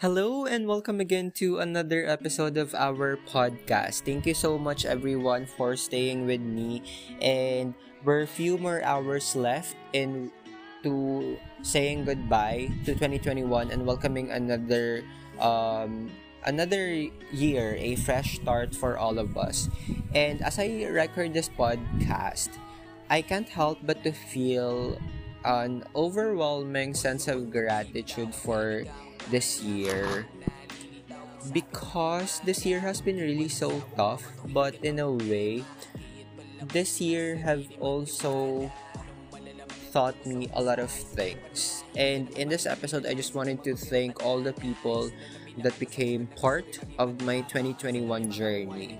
Hello and welcome again to another episode of our podcast. Thank you so much everyone for staying with me and we're a few more hours left in to saying goodbye to 2021 and welcoming another um another year, a fresh start for all of us. And as I record this podcast, I can't help but to feel an overwhelming sense of gratitude for this year. Because this year has been really so tough but in a way this year have also taught me a lot of things. And in this episode i just wanted to thank all the people that became part of my 2021 journey.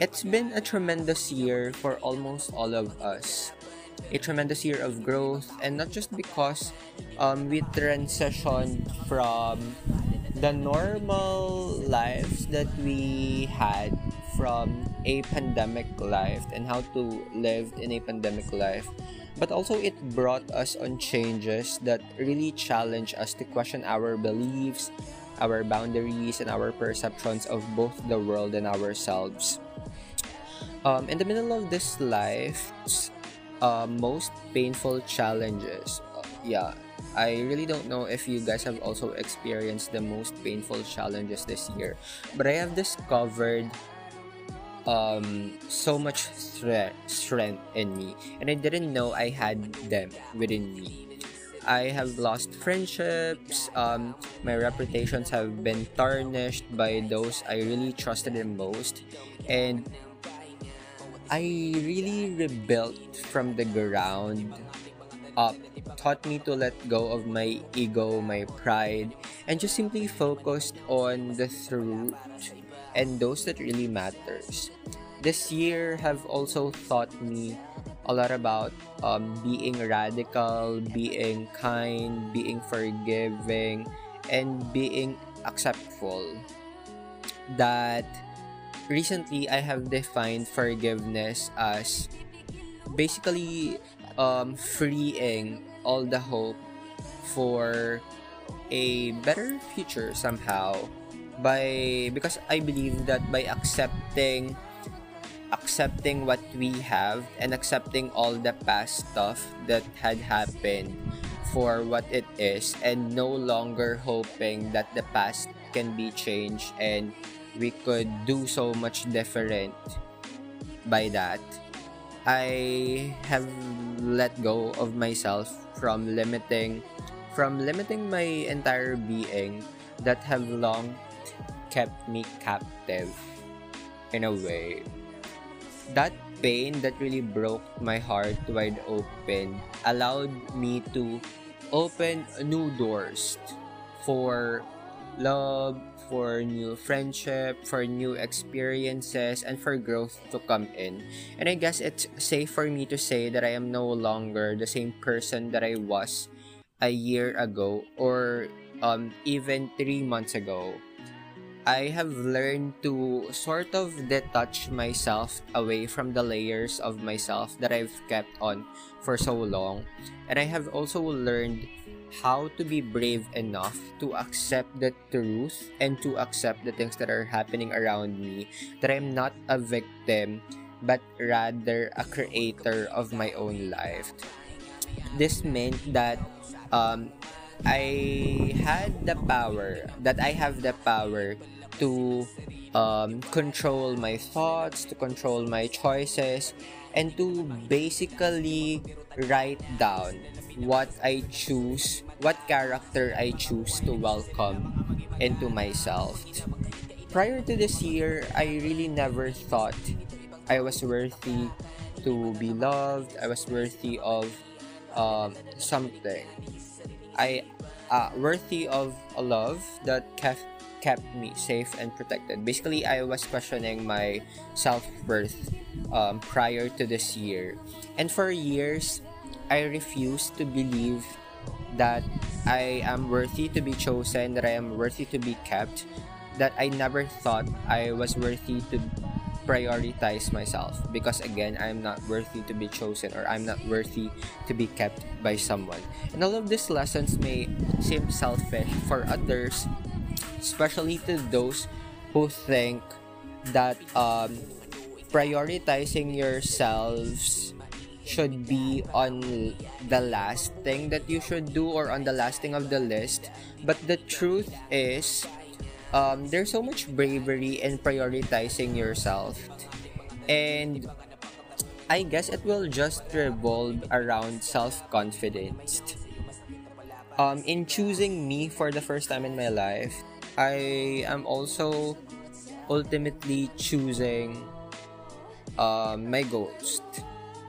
It's been a tremendous year for almost all of us a tremendous year of growth and not just because um, we transitioned from the normal lives that we had from a pandemic life and how to live in a pandemic life but also it brought us on changes that really challenge us to question our beliefs our boundaries and our perceptions of both the world and ourselves. Um, in the middle of this life uh, most painful challenges. Uh, yeah, I really don't know if you guys have also experienced the most painful challenges this year, but I have discovered um, so much strength, strength in me, and I didn't know I had them within me. I have lost friendships. Um, my reputations have been tarnished by those I really trusted the most, and I really rebuilt from the ground up, taught me to let go of my ego, my pride, and just simply focused on the truth and those that really matters. This year have also taught me a lot about um, being radical, being kind, being forgiving, and being acceptful. That recently I have defined forgiveness as basically um, freeing all the hope for a better future somehow by because I believe that by accepting accepting what we have and accepting all the past stuff that had happened for what it is and no longer hoping that the past can be changed and we could do so much different by that. I have let go of myself from limiting from limiting my entire being that have long kept me captive in a way. That pain that really broke my heart wide open allowed me to open new doors for love, for new friendship, for new experiences, and for growth to come in. And I guess it's safe for me to say that I am no longer the same person that I was a year ago or um, even three months ago. I have learned to sort of detach myself away from the layers of myself that I've kept on for so long. And I have also learned how to be brave enough to accept the truth and to accept the things that are happening around me, that I'm not a victim, but rather a creator of my own life. This meant that um, I had the power, that I have the power to um, control my thoughts, to control my choices, and to basically write down what I choose, what character I choose to welcome into myself. Prior to this year, I really never thought I was worthy to be loved, I was worthy of um, something. I uh, worthy of a love that kept kept me safe and protected. Basically, I was questioning my self worth um, prior to this year, and for years, I refused to believe that I am worthy to be chosen, that I am worthy to be kept, that I never thought I was worthy to prioritize myself because again I'm not worthy to be chosen or I'm not worthy to be kept by someone. And all of these lessons may seem selfish for others especially to those who think that um, prioritizing yourselves should be on the last thing that you should do or on the last thing of the list. But the truth is, um, there's so much bravery in prioritizing yourself. And I guess it will just revolve around self confidence. Um, in choosing me for the first time in my life, I am also ultimately choosing um, my ghost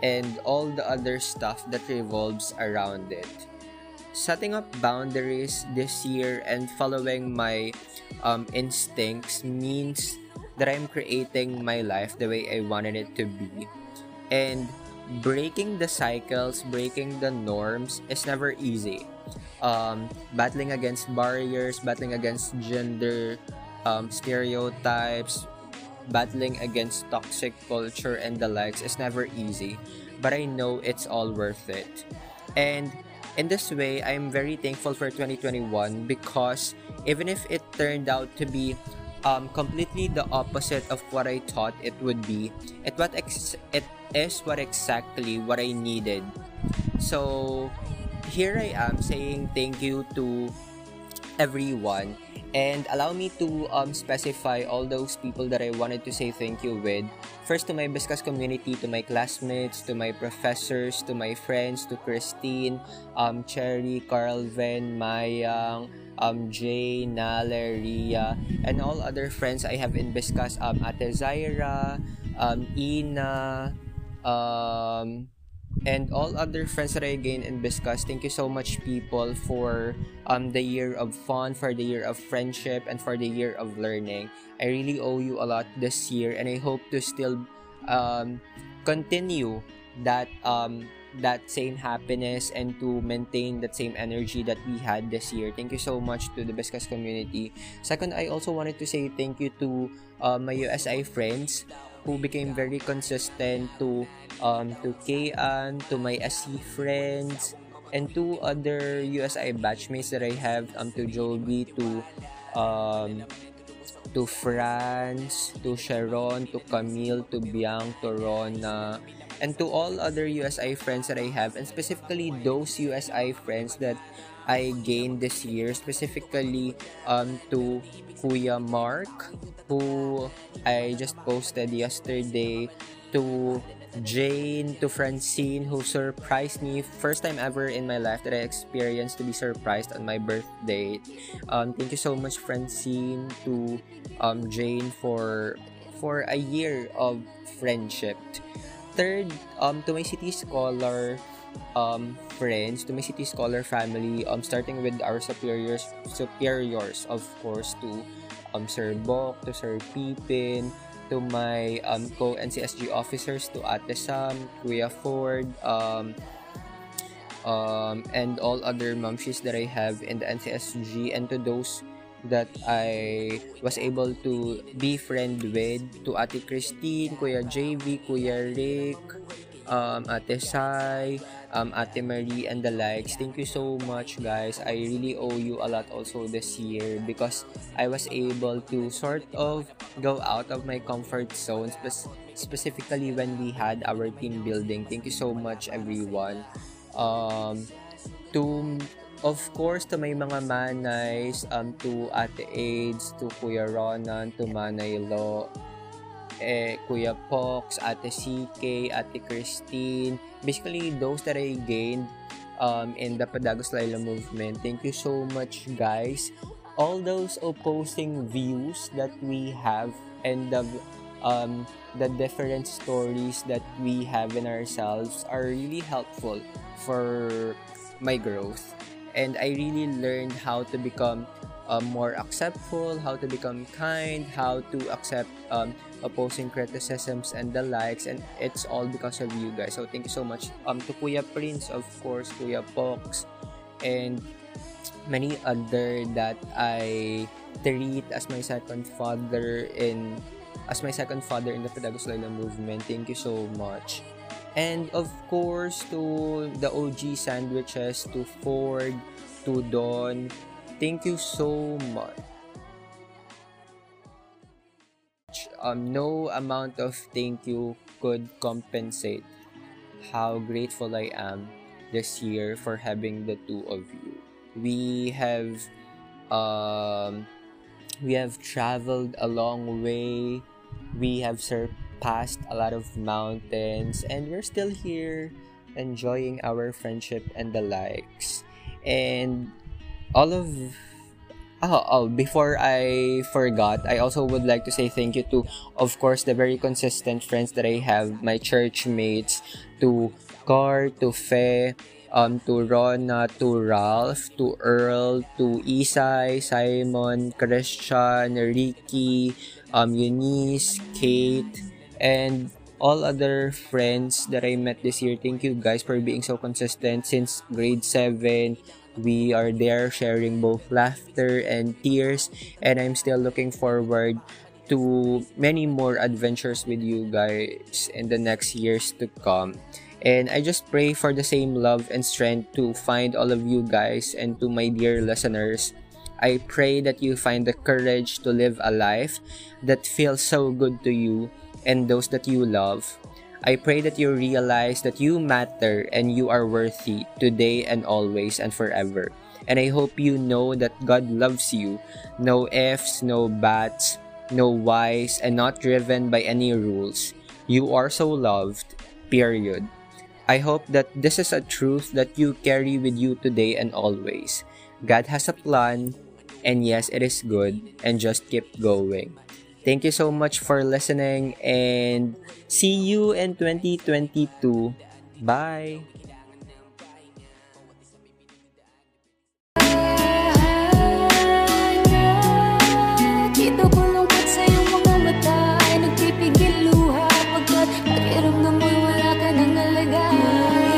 and all the other stuff that revolves around it. Setting up boundaries this year and following my um, instincts means that I'm creating my life the way I wanted it to be. And breaking the cycles, breaking the norms is never easy. Um, battling against barriers, battling against gender um, stereotypes, battling against toxic culture and the likes is never easy, but I know it's all worth it. And in this way, I'm very thankful for 2021 because even if it turned out to be um, completely the opposite of what I thought it would be, it what ex- it is what exactly what I needed. So here I am saying thank you to everyone and allow me to um, specify all those people that I wanted to say thank you with. First, to my Biscas community, to my classmates, to my professors, to my friends, to Christine, um, Cherry, Carlvin, Mayang, um, Jay, Nale, Ria, and all other friends I have in Biscas, um, Ate Zaira, um, Ina, um, and all other friends that I gained in Biscas. Thank you so much, people, for um, the year of fun, for the year of friendship, and for the year of learning. I really owe you a lot this year, and I hope to still um, continue that um, that same happiness and to maintain that same energy that we had this year. Thank you so much to the Biscas community. Second, I also wanted to say thank you to uh, my USI friends who became very consistent to um, to Kayan, to my SC friends, and to other USI batchmates that I have, um, to Joby, to um, to France, to Sharon, to Camille, to Biang, to Rona, and to all other USI friends that I have, and specifically those USI friends that I gained this year, specifically um, to Kuya Mark, who I just posted yesterday, to Jane, to Francine, who surprised me. First time ever in my life that I experienced to be surprised on my birthday. Um, thank you so much, Francine, to um, Jane for for a year of friendship. Third, um, to my city scholar um, friends, to my city scholar family, um, starting with our superiors, superiors, of course, to um, Sir Bok, to Sir Pipin, to my um, co-NCSG officers, to Ate Sam, Kuya Ford, um, um, and all other momshies that I have in the NCSG, and to those that I was able to be friend with, to Ate Christine, Kuya JV, Kuya Rick, um, Ate Sai, um, Ate Marie, and the likes. Thank you so much, guys. I really owe you a lot also this year because I was able to sort of go out of my comfort zone, spe- specifically when we had our team building. Thank you so much, everyone. Um, to of course, to may mga manays, um, to Ate AIDS, to Kuya Ronan, to Manay Lo, eh, Kuya Pox, Ate CK, Ate Christine, basically those that I gained um, in the Padagos Laila movement. Thank you so much, guys. All those opposing views that we have and the um, the different stories that we have in ourselves are really helpful for my growth. And I really learned how to become um, more acceptful, how to become kind, how to accept um, opposing criticisms and the likes, and it's all because of you guys. So thank you so much um, to Kuya Prince, of course, Kuya Pox, and many other that I treat as my second father in as my second father in the Pedagos Laila movement. Thank you so much. And of course, to the OG sandwiches, to Ford, to Don, thank you so much. Um, no amount of thank you could compensate how grateful I am this year for having the two of you. We have um, we have traveled a long way. We have surpassed a lot of mountains, and we're still here enjoying our friendship and the likes. And all of Oh, oh, before I forgot, I also would like to say thank you to, of course, the very consistent friends that I have, my church mates, to Car, to Fe, um, to Rona, to Ralph, to Earl, to Isai, Simon, Christian, Ricky, um, Eunice, Kate, and all other friends that I met this year. Thank you guys for being so consistent since grade 7. We are there sharing both laughter and tears, and I'm still looking forward to many more adventures with you guys in the next years to come. And I just pray for the same love and strength to find all of you guys and to my dear listeners. I pray that you find the courage to live a life that feels so good to you and those that you love. I pray that you realize that you matter and you are worthy today and always and forever. And I hope you know that God loves you. No ifs, no buts, no whys, and not driven by any rules. You are so loved, period. I hope that this is a truth that you carry with you today and always. God has a plan, and yes, it is good, and just keep going. Thank you so much for listening and see you in 2022. Bye.